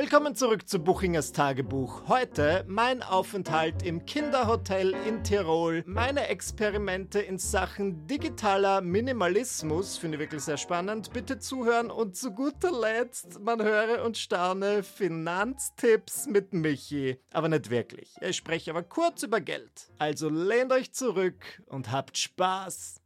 Willkommen zurück zu Buchingers Tagebuch. Heute mein Aufenthalt im Kinderhotel in Tirol, meine Experimente in Sachen digitaler Minimalismus, finde ich wirklich sehr spannend. Bitte zuhören und zu guter Letzt, man höre und staune, Finanztipps mit Michi. Aber nicht wirklich. Ich spreche aber kurz über Geld. Also lehnt euch zurück und habt Spaß.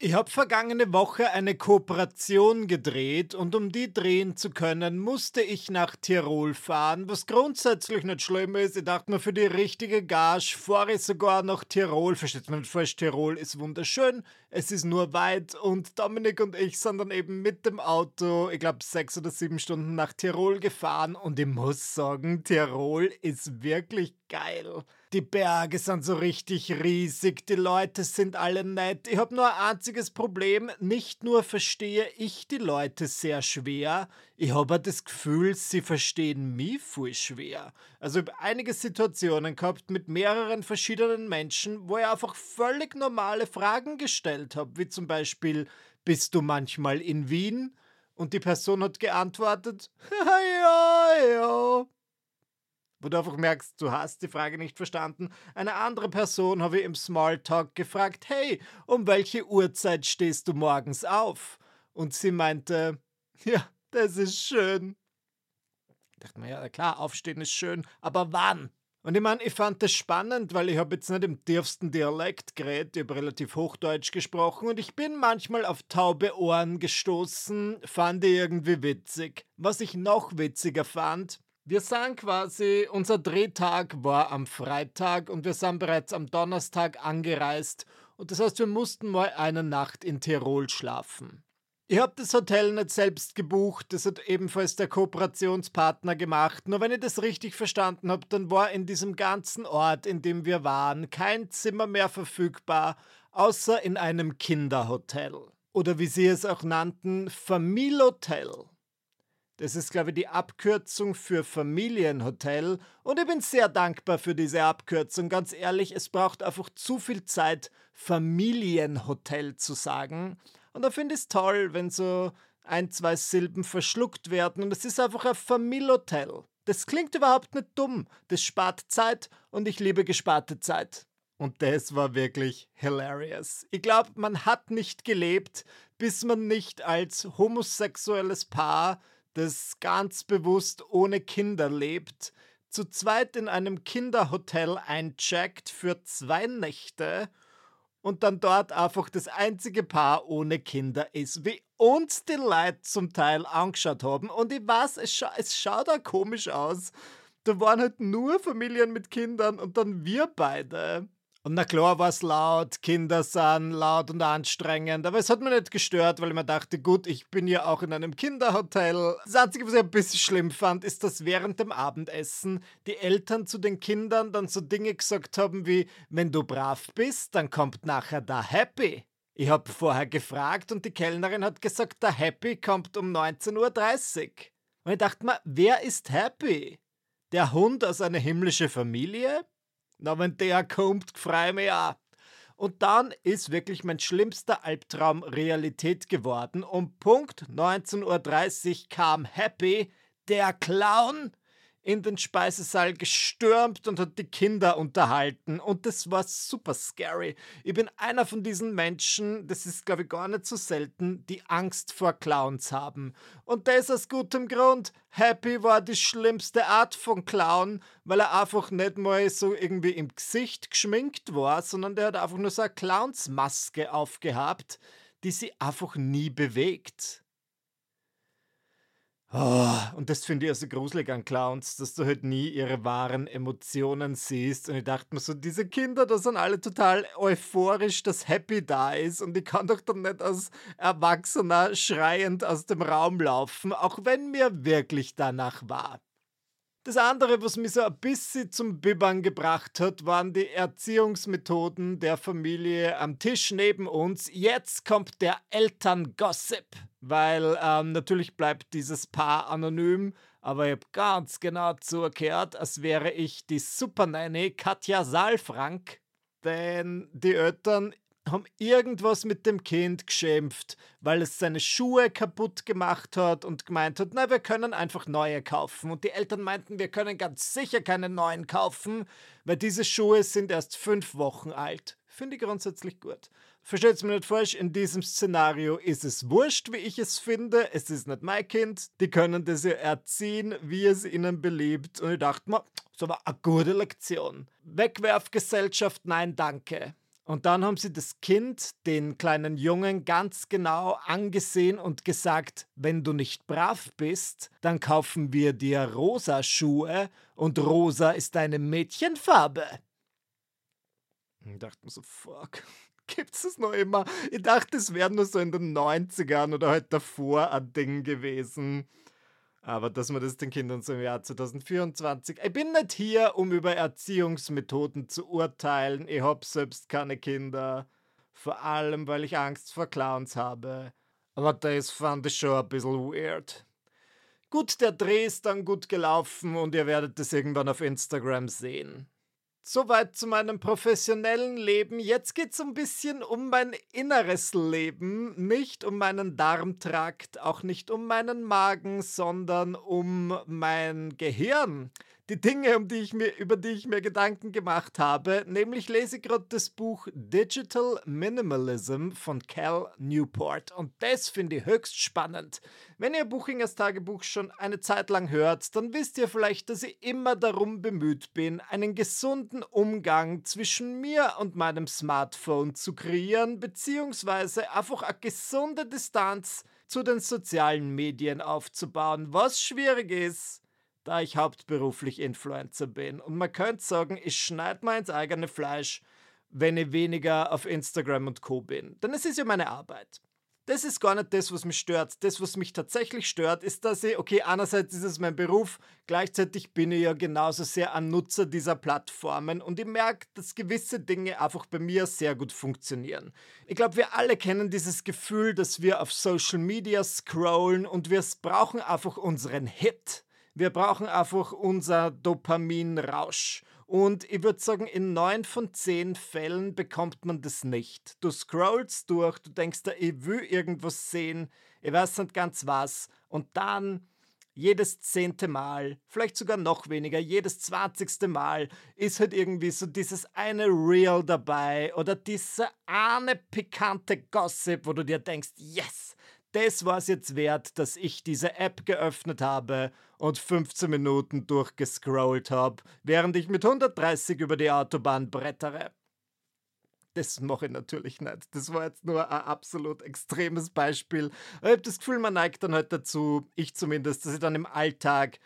Ich habe vergangene Woche eine Kooperation gedreht und um die drehen zu können, musste ich nach Tirol fahren, was grundsätzlich nicht schlimm ist. Ich dachte mir, für die richtige Gage fahre ich sogar nach Tirol. Versteht man nicht falsch, Tirol ist wunderschön, es ist nur weit und Dominik und ich sind dann eben mit dem Auto, ich glaube, sechs oder sieben Stunden nach Tirol gefahren und ich muss sagen, Tirol ist wirklich geil. Die Berge sind so richtig riesig, die Leute sind alle nett. Ich habe nur ein einziges Problem, nicht nur verstehe ich die Leute sehr schwer, ich habe das Gefühl, sie verstehen mich viel schwer. Also ich habe einige Situationen gehabt mit mehreren verschiedenen Menschen, wo ich einfach völlig normale Fragen gestellt habe, wie zum Beispiel, bist du manchmal in Wien? Und die Person hat geantwortet, ja, ja wo du einfach merkst, du hast die Frage nicht verstanden. Eine andere Person habe ich im Smalltalk gefragt, hey, um welche Uhrzeit stehst du morgens auf? Und sie meinte, ja, das ist schön. Ich dachte mir, ja klar, aufstehen ist schön, aber wann? Und ich meine, ich fand das spannend, weil ich habe jetzt nicht im tiefsten Dialekt geredet, ich habe relativ Hochdeutsch gesprochen und ich bin manchmal auf taube Ohren gestoßen, fand ich irgendwie witzig. Was ich noch witziger fand, wir sind quasi, unser Drehtag war am Freitag und wir sind bereits am Donnerstag angereist. Und das heißt, wir mussten mal eine Nacht in Tirol schlafen. Ich habe das Hotel nicht selbst gebucht, das hat ebenfalls der Kooperationspartner gemacht. Nur wenn ich das richtig verstanden habe, dann war in diesem ganzen Ort, in dem wir waren, kein Zimmer mehr verfügbar, außer in einem Kinderhotel. Oder wie sie es auch nannten, Familiotel. Das ist, glaube ich, die Abkürzung für Familienhotel. Und ich bin sehr dankbar für diese Abkürzung. Ganz ehrlich, es braucht einfach zu viel Zeit, Familienhotel zu sagen. Und da finde ich es toll, wenn so ein, zwei Silben verschluckt werden. Und es ist einfach ein Familienhotel. Das klingt überhaupt nicht dumm. Das spart Zeit und ich liebe gesparte Zeit. Und das war wirklich hilarious. Ich glaube, man hat nicht gelebt, bis man nicht als homosexuelles Paar das ganz bewusst ohne Kinder lebt, zu zweit in einem Kinderhotel eincheckt für zwei Nächte und dann dort einfach das einzige Paar ohne Kinder ist, wie uns die Leute zum Teil angeschaut haben. Und ich weiß, es, scha es schaut auch komisch aus. Da waren halt nur Familien mit Kindern und dann wir beide. Und na klar war es laut, Kinder sahen laut und anstrengend, aber es hat mich nicht gestört, weil ich mir dachte, gut, ich bin ja auch in einem Kinderhotel. Das Einzige, was ich ein bisschen schlimm fand, ist, dass während dem Abendessen die Eltern zu den Kindern dann so Dinge gesagt haben wie, wenn du brav bist, dann kommt nachher der Happy. Ich habe vorher gefragt und die Kellnerin hat gesagt, der Happy kommt um 19.30 Uhr. Und ich dachte mir, wer ist Happy? Der Hund aus einer himmlischen Familie? Na, wenn der kommt, freue ich mich auch. Und dann ist wirklich mein schlimmster Albtraum Realität geworden. Um Punkt 19.30 Uhr kam Happy, der Clown, in den Speisesaal gestürmt und hat die Kinder unterhalten. Und das war super scary. Ich bin einer von diesen Menschen, das ist, glaube ich, gar nicht so selten, die Angst vor Clowns haben. Und das aus gutem Grund. Happy war die schlimmste Art von Clown, weil er einfach nicht mal so irgendwie im Gesicht geschminkt war, sondern der hat einfach nur so eine Clownsmaske aufgehabt, die sie einfach nie bewegt. Oh, und das finde ich also gruselig an Clowns, dass du halt nie ihre wahren Emotionen siehst. Und ich dachte mir so, diese Kinder, da sind alle total euphorisch, dass Happy da ist. Und ich kann doch dann nicht als Erwachsener schreiend aus dem Raum laufen, auch wenn mir wirklich danach war. Das andere, was mich so ein bisschen zum Bibbern gebracht hat, waren die Erziehungsmethoden der Familie am Tisch neben uns. Jetzt kommt der Elterngossip, weil ähm, natürlich bleibt dieses Paar anonym, aber ich habe ganz genau zugehört, als wäre ich die Supernanny Katja Saalfrank, denn die Eltern haben irgendwas mit dem Kind geschimpft, weil es seine Schuhe kaputt gemacht hat und gemeint hat, na, wir können einfach neue kaufen. Und die Eltern meinten, wir können ganz sicher keine neuen kaufen, weil diese Schuhe sind erst fünf Wochen alt. Finde ich grundsätzlich gut. Versteht's mir nicht falsch, in diesem Szenario ist es wurscht, wie ich es finde. Es ist nicht mein Kind. Die können das ja erziehen, wie es ihnen beliebt. Und ich dachte mir, so war eine gute Lektion. Wegwerfgesellschaft, nein, danke. Und dann haben sie das Kind, den kleinen Jungen, ganz genau angesehen und gesagt, wenn du nicht brav bist, dann kaufen wir dir rosa Schuhe und rosa ist deine Mädchenfarbe. Ich dachte mir so, fuck, gibt's das noch immer? Ich dachte, es wäre nur so in den 90ern oder halt davor ein Ding gewesen. Aber dass man das den Kindern so im Jahr 2024. Ich bin nicht hier, um über Erziehungsmethoden zu urteilen. Ich habe selbst keine Kinder. Vor allem, weil ich Angst vor Clowns habe. Aber das fand ich schon ein bisschen weird. Gut, der Dreh ist dann gut gelaufen und ihr werdet es irgendwann auf Instagram sehen. Soweit zu meinem professionellen Leben. Jetzt geht es ein bisschen um mein inneres Leben, nicht um meinen Darmtrakt, auch nicht um meinen Magen, sondern um mein Gehirn die Dinge, um die ich mir, über die ich mir Gedanken gemacht habe. Nämlich lese ich gerade das Buch Digital Minimalism von Cal Newport. Und das finde ich höchst spannend. Wenn ihr Buchingers Tagebuch schon eine Zeit lang hört, dann wisst ihr vielleicht, dass ich immer darum bemüht bin, einen gesunden Umgang zwischen mir und meinem Smartphone zu kreieren, beziehungsweise einfach eine gesunde Distanz zu den sozialen Medien aufzubauen, was schwierig ist da ich hauptberuflich Influencer bin. Und man könnte sagen, ich schneide mir ins eigene Fleisch, wenn ich weniger auf Instagram und Co. bin. Denn es ist ja meine Arbeit. Das ist gar nicht das, was mich stört. Das, was mich tatsächlich stört, ist, dass ich, okay, einerseits ist es mein Beruf, gleichzeitig bin ich ja genauso sehr ein Nutzer dieser Plattformen und ich merke, dass gewisse Dinge einfach bei mir sehr gut funktionieren. Ich glaube, wir alle kennen dieses Gefühl, dass wir auf Social Media scrollen und wir brauchen einfach unseren Hit. Wir brauchen einfach unser Dopaminrausch. Und ich würde sagen, in neun von zehn Fällen bekommt man das nicht. Du scrollst durch, du denkst da, ich will irgendwas sehen, ich weiß nicht ganz was. Und dann jedes zehnte Mal, vielleicht sogar noch weniger, jedes zwanzigste Mal ist halt irgendwie so dieses eine Reel dabei oder diese eine pikante Gossip, wo du dir denkst, yes, das war es jetzt wert, dass ich diese App geöffnet habe und 15 Minuten durchgescrollt habe, während ich mit 130 über die Autobahn brettere. Das mache ich natürlich nicht. Das war jetzt nur ein absolut extremes Beispiel. Ich habe das Gefühl, man neigt dann halt dazu, ich zumindest, dass ich dann im Alltag,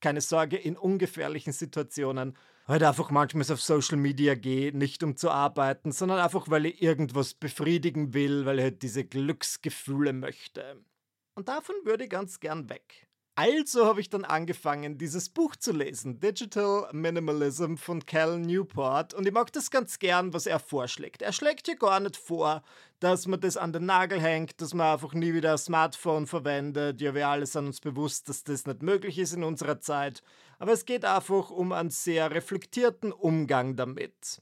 keine Sorge, in ungefährlichen Situationen halt einfach manchmal auf Social Media gehe, nicht um zu arbeiten, sondern einfach, weil ich irgendwas befriedigen will, weil ich halt diese Glücksgefühle möchte. Und davon würde ich ganz gern weg. Also habe ich dann angefangen, dieses Buch zu lesen, Digital Minimalism von Cal Newport. Und ich mag das ganz gern, was er vorschlägt. Er schlägt hier gar nicht vor, dass man das an den Nagel hängt, dass man einfach nie wieder ein Smartphone verwendet. Ja, wir alle sind uns bewusst, dass das nicht möglich ist in unserer Zeit. Aber es geht einfach um einen sehr reflektierten Umgang damit.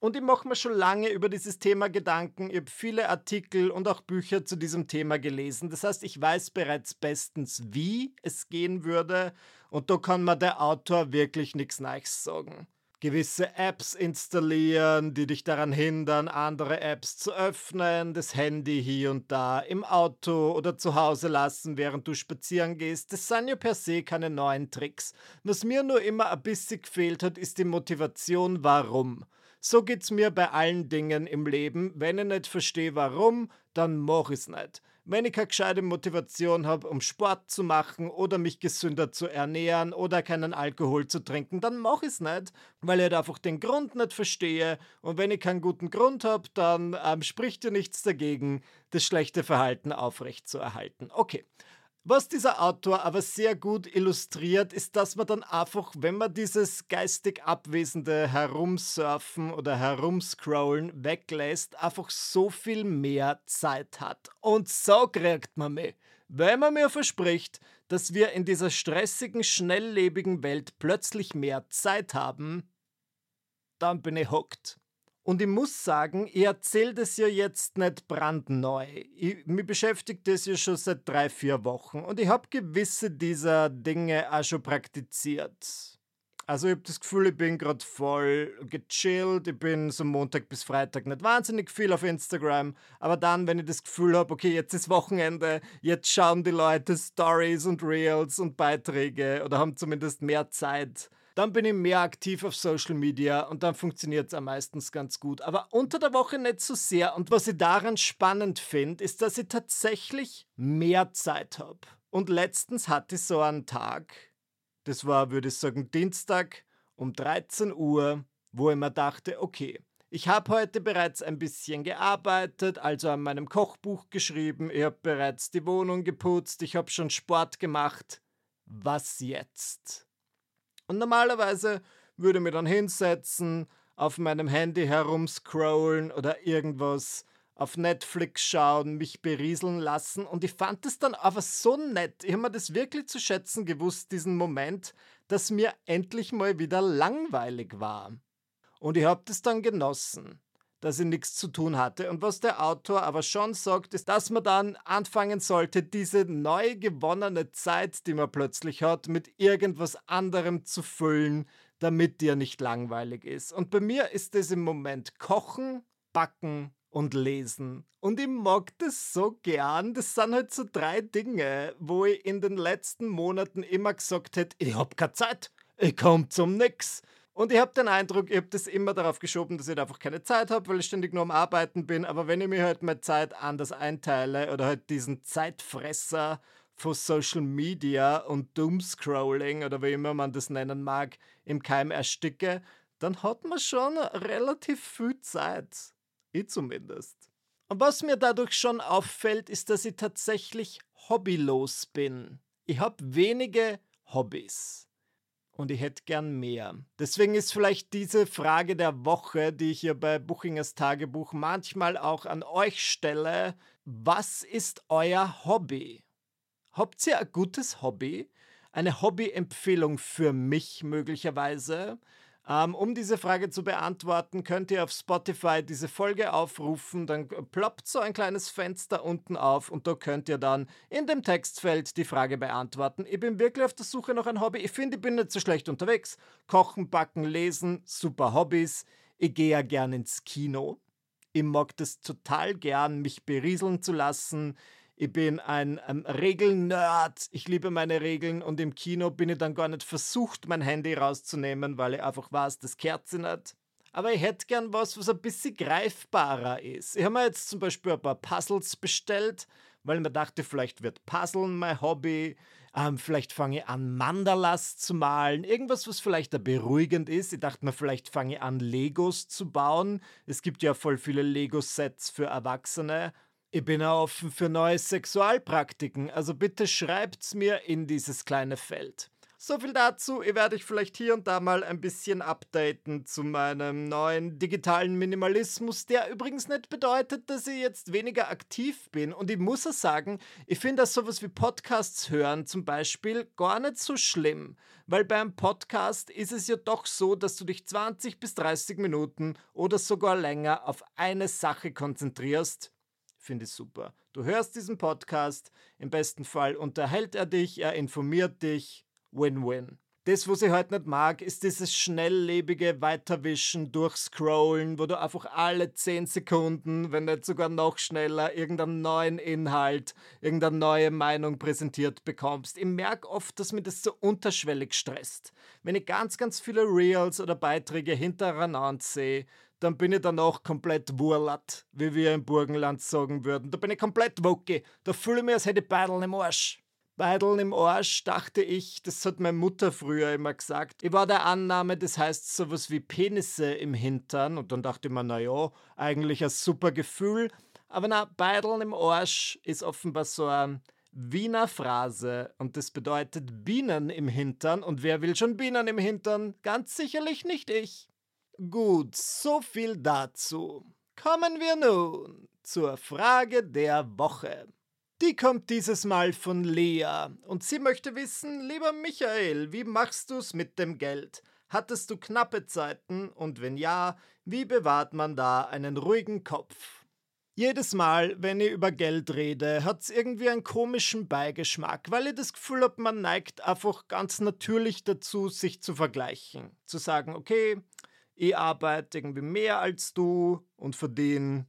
Und ich mache mir schon lange über dieses Thema Gedanken. Ich habe viele Artikel und auch Bücher zu diesem Thema gelesen. Das heißt, ich weiß bereits bestens, wie es gehen würde. Und da kann mir der Autor wirklich nichts Neues sagen. Gewisse Apps installieren, die dich daran hindern, andere Apps zu öffnen, das Handy hier und da im Auto oder zu Hause lassen, während du spazieren gehst. Das sind ja per se keine neuen Tricks. Was mir nur immer ein bisschen gefehlt hat, ist die Motivation, warum. So geht's mir bei allen Dingen im Leben. Wenn ich nicht verstehe, warum, dann mach ich's nicht. Wenn ich keine gescheite Motivation habe, um Sport zu machen oder mich gesünder zu ernähren oder keinen Alkohol zu trinken, dann mache ich es nicht, weil ich halt einfach den Grund nicht verstehe. Und wenn ich keinen guten Grund habe, dann ähm, spricht ja nichts dagegen, das schlechte Verhalten aufrechtzuerhalten. Okay, was dieser Autor aber sehr gut illustriert, ist, dass man dann einfach, wenn man dieses geistig Abwesende herumsurfen oder herumscrollen weglässt, einfach so viel mehr Zeit hat. Und so kriegt man mich. Wenn man mir verspricht, dass wir in dieser stressigen, schnelllebigen Welt plötzlich mehr Zeit haben, dann bin ich hooked. Und ich muss sagen, ich erzähle das ja jetzt nicht brandneu. Ich, mich beschäftigt das ja schon seit drei, vier Wochen und ich habe gewisse dieser Dinge auch schon praktiziert. Also ich habe das Gefühl, ich bin gerade voll gechillt. Ich bin so Montag bis Freitag nicht wahnsinnig viel auf Instagram. Aber dann, wenn ich das Gefühl habe, okay, jetzt ist Wochenende, jetzt schauen die Leute Stories und Reels und Beiträge oder haben zumindest mehr Zeit, dann bin ich mehr aktiv auf Social Media und dann funktioniert es am meistens ganz gut. Aber unter der Woche nicht so sehr. Und was ich daran spannend finde, ist, dass ich tatsächlich mehr Zeit habe. Und letztens hatte ich so einen Tag, das war, würde ich sagen, Dienstag um 13 Uhr, wo ich mir dachte, okay, ich habe heute bereits ein bisschen gearbeitet, also an meinem Kochbuch geschrieben, ich habe bereits die Wohnung geputzt, ich habe schon Sport gemacht. Was jetzt? Und normalerweise würde ich mir dann hinsetzen, auf meinem Handy herumscrollen oder irgendwas auf Netflix schauen, mich berieseln lassen. Und ich fand es dann aber so nett. Ich habe mir das wirklich zu schätzen gewusst, diesen Moment, dass mir endlich mal wieder langweilig war. Und ich habe das dann genossen dass ich nichts zu tun hatte. Und was der Autor aber schon sagt, ist, dass man dann anfangen sollte, diese neu gewonnene Zeit, die man plötzlich hat, mit irgendwas anderem zu füllen, damit dir nicht langweilig ist. Und bei mir ist es im Moment Kochen, Backen und Lesen. Und ich mag das so gern. Das sind halt so drei Dinge, wo ich in den letzten Monaten immer gesagt hätte, ich hab keine Zeit, ich komm zum Nix. Und ich habe den Eindruck, ich habe das immer darauf geschoben, dass ich einfach keine Zeit habe, weil ich ständig nur am Arbeiten bin. Aber wenn ich mir halt meine Zeit anders einteile oder halt diesen Zeitfresser von Social Media und Doomscrolling oder wie immer man das nennen mag, im Keim ersticke, dann hat man schon relativ viel Zeit. Ich zumindest. Und was mir dadurch schon auffällt, ist, dass ich tatsächlich hobbylos bin. Ich habe wenige Hobbys und ich hätte gern mehr. Deswegen ist vielleicht diese Frage der Woche, die ich hier bei Buchingers Tagebuch manchmal auch an euch stelle, was ist euer Hobby? Habt ihr ein gutes Hobby? Eine Hobby-Empfehlung für mich möglicherweise? Ähm, um diese Frage zu beantworten, könnt ihr auf Spotify diese Folge aufrufen, dann ploppt so ein kleines Fenster unten auf und da könnt ihr dann in dem Textfeld die Frage beantworten. Ich bin wirklich auf der Suche nach einem Hobby. Ich finde, ich bin nicht so schlecht unterwegs. Kochen, backen, lesen, super Hobbys. Ich gehe ja gern ins Kino. Ich mag das total gern, mich berieseln zu lassen. Ich bin ein ähm, Regelnerd. Ich liebe meine Regeln und im Kino bin ich dann gar nicht versucht, mein Handy rauszunehmen, weil ich einfach weiß, das kehrt sie nicht. Aber ich hätte gern was, was ein bisschen greifbarer ist. Ich habe mir jetzt zum Beispiel ein paar Puzzles bestellt, weil ich mir dachte, vielleicht wird Puzzeln mein Hobby. Ähm, vielleicht fange ich an, Mandalas zu malen. Irgendwas, was vielleicht beruhigend ist. Ich dachte mir, vielleicht fange ich an, Legos zu bauen. Es gibt ja voll viele Lego-Sets für Erwachsene. Ich bin offen für neue Sexualpraktiken, also bitte schreibt's mir in dieses kleine Feld. So viel dazu, ich werde euch vielleicht hier und da mal ein bisschen updaten zu meinem neuen digitalen Minimalismus, der übrigens nicht bedeutet, dass ich jetzt weniger aktiv bin. Und ich muss auch sagen, ich finde das sowas wie Podcasts hören zum Beispiel gar nicht so schlimm, weil beim Podcast ist es ja doch so, dass du dich 20 bis 30 Minuten oder sogar länger auf eine Sache konzentrierst finde ich super. Du hörst diesen Podcast, im besten Fall unterhält er dich, er informiert dich. Win-win. Das, was ich heute nicht mag, ist dieses schnelllebige Weiterwischen, Durchscrollen, wo du einfach alle 10 Sekunden, wenn nicht sogar noch schneller, irgendeinen neuen Inhalt, irgendeine neue Meinung präsentiert bekommst. Ich merke oft, dass mir das so unterschwellig stresst. Wenn ich ganz, ganz viele Reels oder Beiträge hintereinander sehe, dann bin ich danach komplett wurlat, wie wir im Burgenland sagen würden. Da bin ich komplett woke. Da fühle ich mich, als hätte ich Beideln im Arsch. Beideln im Arsch, dachte ich, das hat meine Mutter früher immer gesagt. Ich war der Annahme, das heißt sowas wie Penisse im Hintern. Und dann dachte ich mir, naja, eigentlich ein super Gefühl. Aber na, Beideln im Arsch ist offenbar so eine Wiener Phrase und das bedeutet Bienen im Hintern. Und wer will schon Bienen im Hintern? Ganz sicherlich nicht ich. Gut, so viel dazu. Kommen wir nun zur Frage der Woche. Die kommt dieses Mal von Lea und sie möchte wissen, lieber Michael, wie machst du's mit dem Geld? Hattest du knappe Zeiten und wenn ja, Wie bewahrt man da einen ruhigen Kopf? Jedes Mal, wenn ich über Geld rede, hat es irgendwie einen komischen Beigeschmack, weil ich das Gefühl habe, man neigt einfach ganz natürlich dazu, sich zu vergleichen. Zu sagen, okay, ich arbeite irgendwie mehr als du und verdiene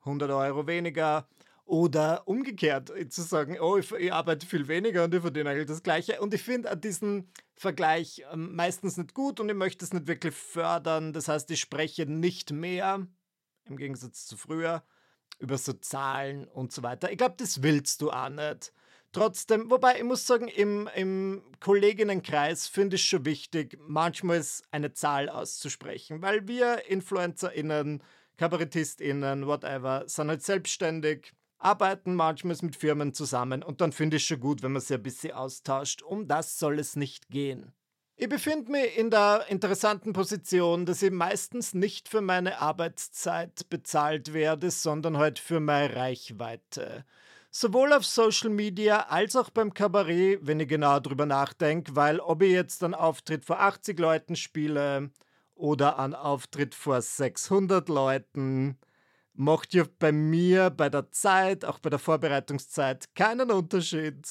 100 Euro weniger. Oder umgekehrt, äh, zu sagen, oh, ich, ich, arbeite viel weniger und ich verdiene eigentlich das Gleiche. Und ich finde diesen Vergleich ähm, meistens nicht gut und ich möchte es nicht wirklich fördern. Das heißt, ich spreche nicht mehr, im Gegensatz zu früher, über so Zahlen und so weiter. Ich glaube, das willst du auch nicht. Trotzdem, wobei ich muss sagen, im, im Kolleginnenkreis finde ich schon wichtig, manchmal eine Zahl auszusprechen, weil wir InfluencerInnen, KabarettistInnen, whatever, sind halt selbstständig, arbeiten manchmal mit Firmen zusammen und dann finde ich schon gut, wenn man sich ein bisschen austauscht. Um das soll es nicht gehen. Ich befinde mich in der interessanten Position, dass ich meistens nicht für meine Arbeitszeit bezahlt werde, sondern halt für meine Reichweite. Sowohl auf Social Media als auch beim Kabarett, wenn ich genau drüber nachdenke, weil ob ich jetzt einen Auftritt vor 80 Leuten spiele oder einen Auftritt vor 600 Leuten, macht ja bei mir bei der Zeit, auch bei der Vorbereitungszeit, keinen Unterschied.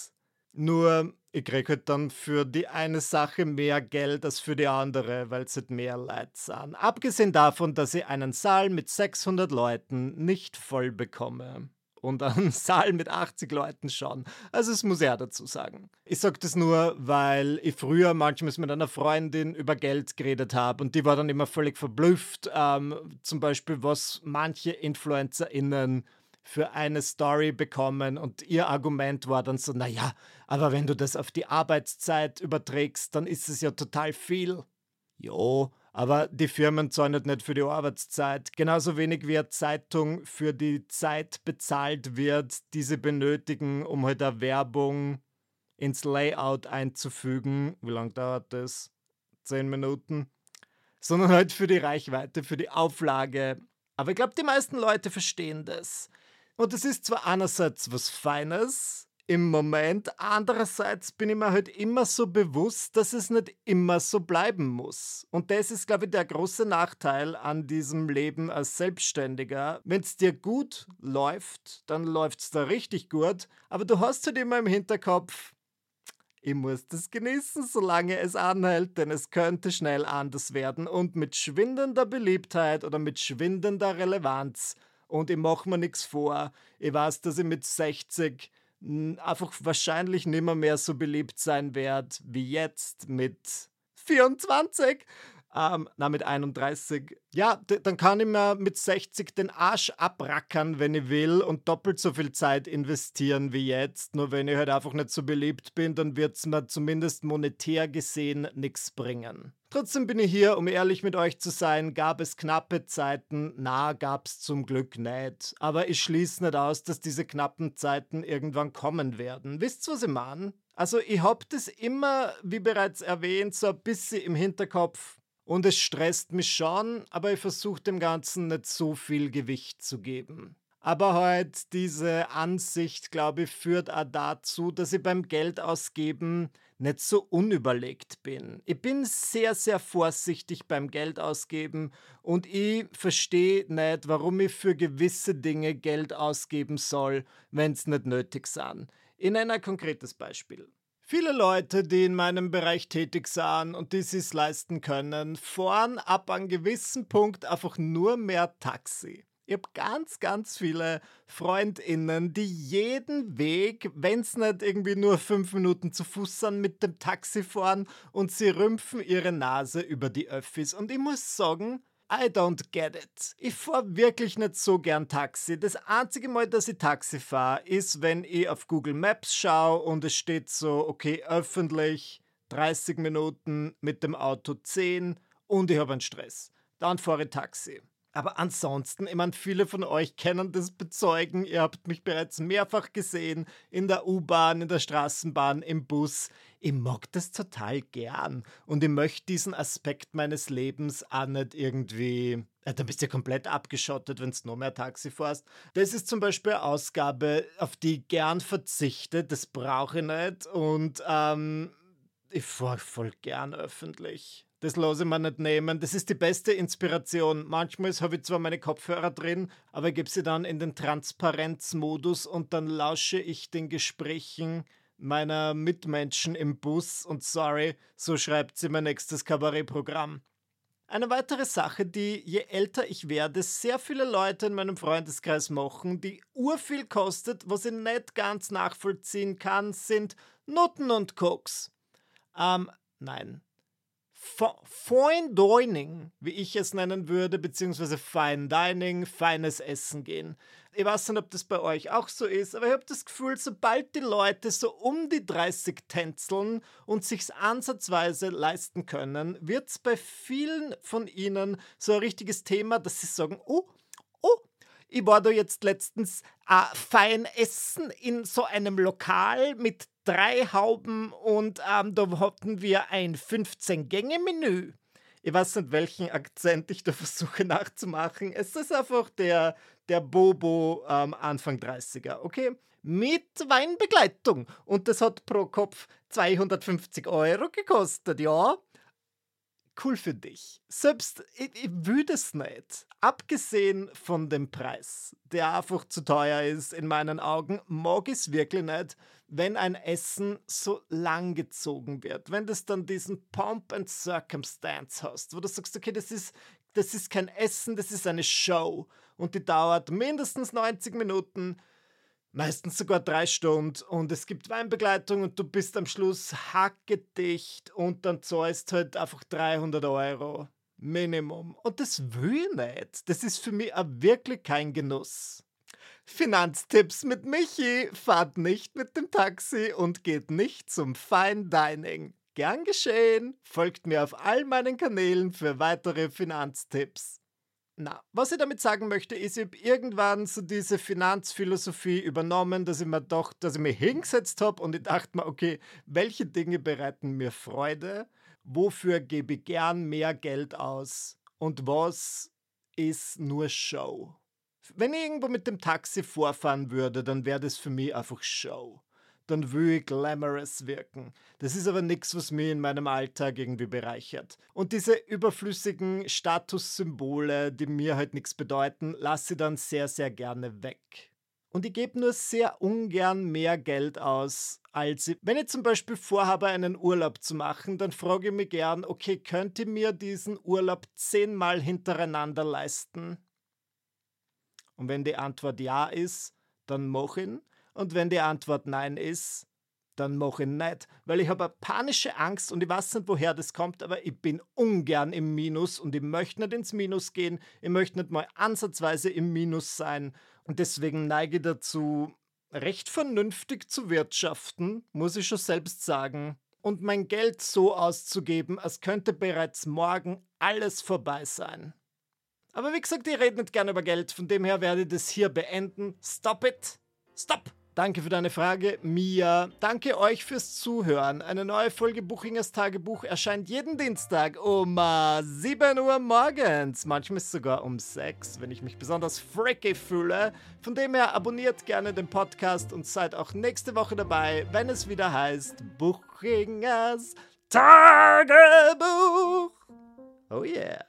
Nur ich kriege halt dann für die eine Sache mehr Geld als für die andere, weil es halt mehr Leute sind. Abgesehen davon, dass ich einen Saal mit 600 Leuten nicht voll bekomme. Und einen Saal mit 80 Leuten schon. Also das muss er dazu sagen. Ich sage das nur, weil ich früher manchmal mit einer Freundin über Geld geredet habe und die war dann immer völlig verblüfft. Ähm, zum Beispiel, was manche InfluencerInnen für eine Story bekommen und ihr Argument war dann so, naja, aber wenn du das auf die Arbeitszeit überträgst, dann ist es ja total viel. Jo, aber die Firmen zahlen nicht für die Arbeitszeit. Genauso wenig wie eine Zeitung für die Zeit bezahlt wird, die sie benötigen, um halt eine Werbung ins Layout einzufügen. Wie lange dauert das? Zehn Minuten. Sondern halt für die Reichweite, für die Auflage. Aber ich glaube, die meisten Leute verstehen das. Und es ist zwar einerseits was Feines im Moment, andererseits bin ich mir halt immer so bewusst, dass es nicht immer so bleiben muss. Und das ist, glaube ich, der große Nachteil an diesem Leben als Selbstständiger. Wenn es dir gut läuft, dann läuft es da richtig gut, aber du hast halt immer im Hinterkopf, ich muss das genießen, solange es anhält, denn es könnte schnell anders werden und mit schwindender Beliebtheit oder mit schwindender Relevanz und ich mache mir nichts vor. Ich weiß, dass ich mit 60 einfach wahrscheinlich nimmer mehr so beliebt sein werde wie jetzt mit 24 ähm, na, mit 31. Ja, dann kann ich mir mit 60 den Arsch abrackern, wenn ich will und doppelt so viel Zeit investieren wie jetzt. Nur wenn ich halt einfach nicht so beliebt bin, dann wird es mir zumindest monetär gesehen nichts bringen. Trotzdem bin ich hier, um ehrlich mit euch zu sein, gab es knappe Zeiten, na, gab's zum Glück nicht. Aber ich schließe nicht aus, dass diese knappen Zeiten irgendwann kommen werden. Wisst ihr, was ich meine? Also ich hab das immer, wie bereits erwähnt, so ein bisschen im Hinterkopf, und es stresst mich schon, aber ich versuche dem Ganzen nicht so viel Gewicht zu geben. Aber halt diese Ansicht, glaube ich, führt auch dazu, dass ich beim Geldausgeben nicht so unüberlegt bin. Ich bin sehr, sehr vorsichtig beim Geldausgeben und ich verstehe nicht, warum ich für gewisse Dinge Geld ausgeben soll, wenn es nicht nötig sind. Ich nenne ein konkretes Beispiel. Viele Leute, die in meinem Bereich tätig sind und die es leisten können, fahren ab einem gewissen Punkt einfach nur mehr Taxi. Ich habe ganz, ganz viele FreundInnen, die jeden Weg, wenn es nicht irgendwie nur fünf Minuten zu Fuß sind, mit dem Taxi fahren und sie rümpfen ihre Nase über die Öffis. Und ich muss sagen, I don't get it. Ich fahre wirklich nicht so gern Taxi. Das einzige Mal, dass ich Taxi fahre, ist, wenn ich auf Google Maps schaue und es steht so, okay, öffentlich 30 Minuten mit dem Auto 10 und ich habe einen Stress. Dann fahre ich Taxi. Aber ansonsten, ich meine, viele von euch kennen das bezeugen. Ihr habt mich bereits mehrfach gesehen in der U-Bahn, in der Straßenbahn, im Bus. Ich mag das total gern. Und ich möchte diesen Aspekt meines Lebens auch nicht irgendwie. Ja, dann bist du ja komplett abgeschottet, wenn du nur mehr Taxi fährst. Das ist zum Beispiel eine Ausgabe, auf die ich gern verzichte. Das brauche ich nicht. Und ähm, ich fahre voll gern öffentlich. Das lasse ich mir nicht nehmen. Das ist die beste Inspiration. Manchmal habe ich zwar meine Kopfhörer drin, aber gebe sie dann in den Transparenzmodus und dann lausche ich den Gesprächen meiner Mitmenschen im Bus und sorry, so schreibt sie mein nächstes Kabarettprogramm. Eine weitere Sache, die je älter ich werde, sehr viele Leute in meinem Freundeskreis machen, die urviel kostet, was ich nicht ganz nachvollziehen kann, sind Nutten und Koks. Ähm, nein. Fine Dining, wie ich es nennen würde, beziehungsweise Fine Dining, feines Essen gehen. Ich weiß nicht, ob das bei euch auch so ist, aber ich habe das Gefühl, sobald die Leute so um die 30 tänzeln und sich's ansatzweise leisten können, wird es bei vielen von ihnen so ein richtiges Thema, dass sie sagen, oh, oh, ich war da jetzt letztens äh, fein essen in so einem Lokal mit drei Hauben und ähm, da hatten wir ein 15-Gänge-Menü. Ich weiß nicht, welchen Akzent ich da versuche nachzumachen. Es ist einfach der, der Bobo ähm, Anfang 30er, okay? Mit Weinbegleitung. Und das hat pro Kopf 250 Euro gekostet, ja cool für dich. Selbst ich, ich würde es nicht. Abgesehen von dem Preis, der einfach zu teuer ist in meinen Augen, mag ich es wirklich nicht, wenn ein Essen so lang gezogen wird. Wenn das dann diesen Pomp and Circumstance hast, wo du sagst, okay, das ist, das ist kein Essen, das ist eine Show und die dauert mindestens 90 Minuten meistens sogar drei Stunden und es gibt Weinbegleitung und du bist am Schluss hackedicht und dann zahlst halt einfach 300 Euro Minimum. Und das will ich nicht. Das ist für mich auch wirklich kein Genuss. Finanztipps mit Michi. Fahrt nicht mit dem Taxi und geht nicht zum Fine Dining. Gern geschehen. Folgt mir auf all meinen Kanälen für weitere Finanztipps. Na, was ich damit sagen möchte, ist, ich habe irgendwann so diese Finanzphilosophie übernommen, dass ich mir doch, dass ich mich hingesetzt habe und ich dachte mir, okay, welche Dinge bereiten mir Freude? Wofür gebe ich gern mehr Geld aus? Und was ist nur Show? Wenn ich irgendwo mit dem Taxi vorfahren würde, dann wäre das für mich einfach Show dann will ich glamorous wirken. Das ist aber nichts, was mich in meinem Alltag irgendwie bereichert. Und diese überflüssigen Statussymbole, die mir halt nichts bedeuten, lasse ich dann sehr, sehr gerne weg. Und ich gebe nur sehr ungern mehr Geld aus, als ich. Wenn ich zum Beispiel vorhabe, einen Urlaub zu machen, dann frage ich mich gern, okay, könnt ihr mir diesen Urlaub zehnmal hintereinander leisten? Und wenn die Antwort ja ist, dann mach ihn. Und wenn die Antwort nein ist, dann mache ich nicht, weil ich habe panische Angst und ich weiß nicht, woher das kommt, aber ich bin ungern im Minus und ich möchte nicht ins Minus gehen, ich möchte nicht mal ansatzweise im Minus sein und deswegen neige ich dazu, recht vernünftig zu wirtschaften, muss ich schon selbst sagen, und mein Geld so auszugeben, als könnte bereits morgen alles vorbei sein. Aber wie gesagt, ich rede nicht gerne über Geld, von dem her werde ich das hier beenden. Stop it! Stop! Danke für deine Frage, Mia. Danke euch fürs Zuhören. Eine neue Folge Buchingers Tagebuch erscheint jeden Dienstag um 7 Uhr morgens. Manchmal sogar um 6, wenn ich mich besonders freaky fühle. Von dem her abonniert gerne den Podcast und seid auch nächste Woche dabei, wenn es wieder heißt Buchingers Tagebuch. Oh yeah.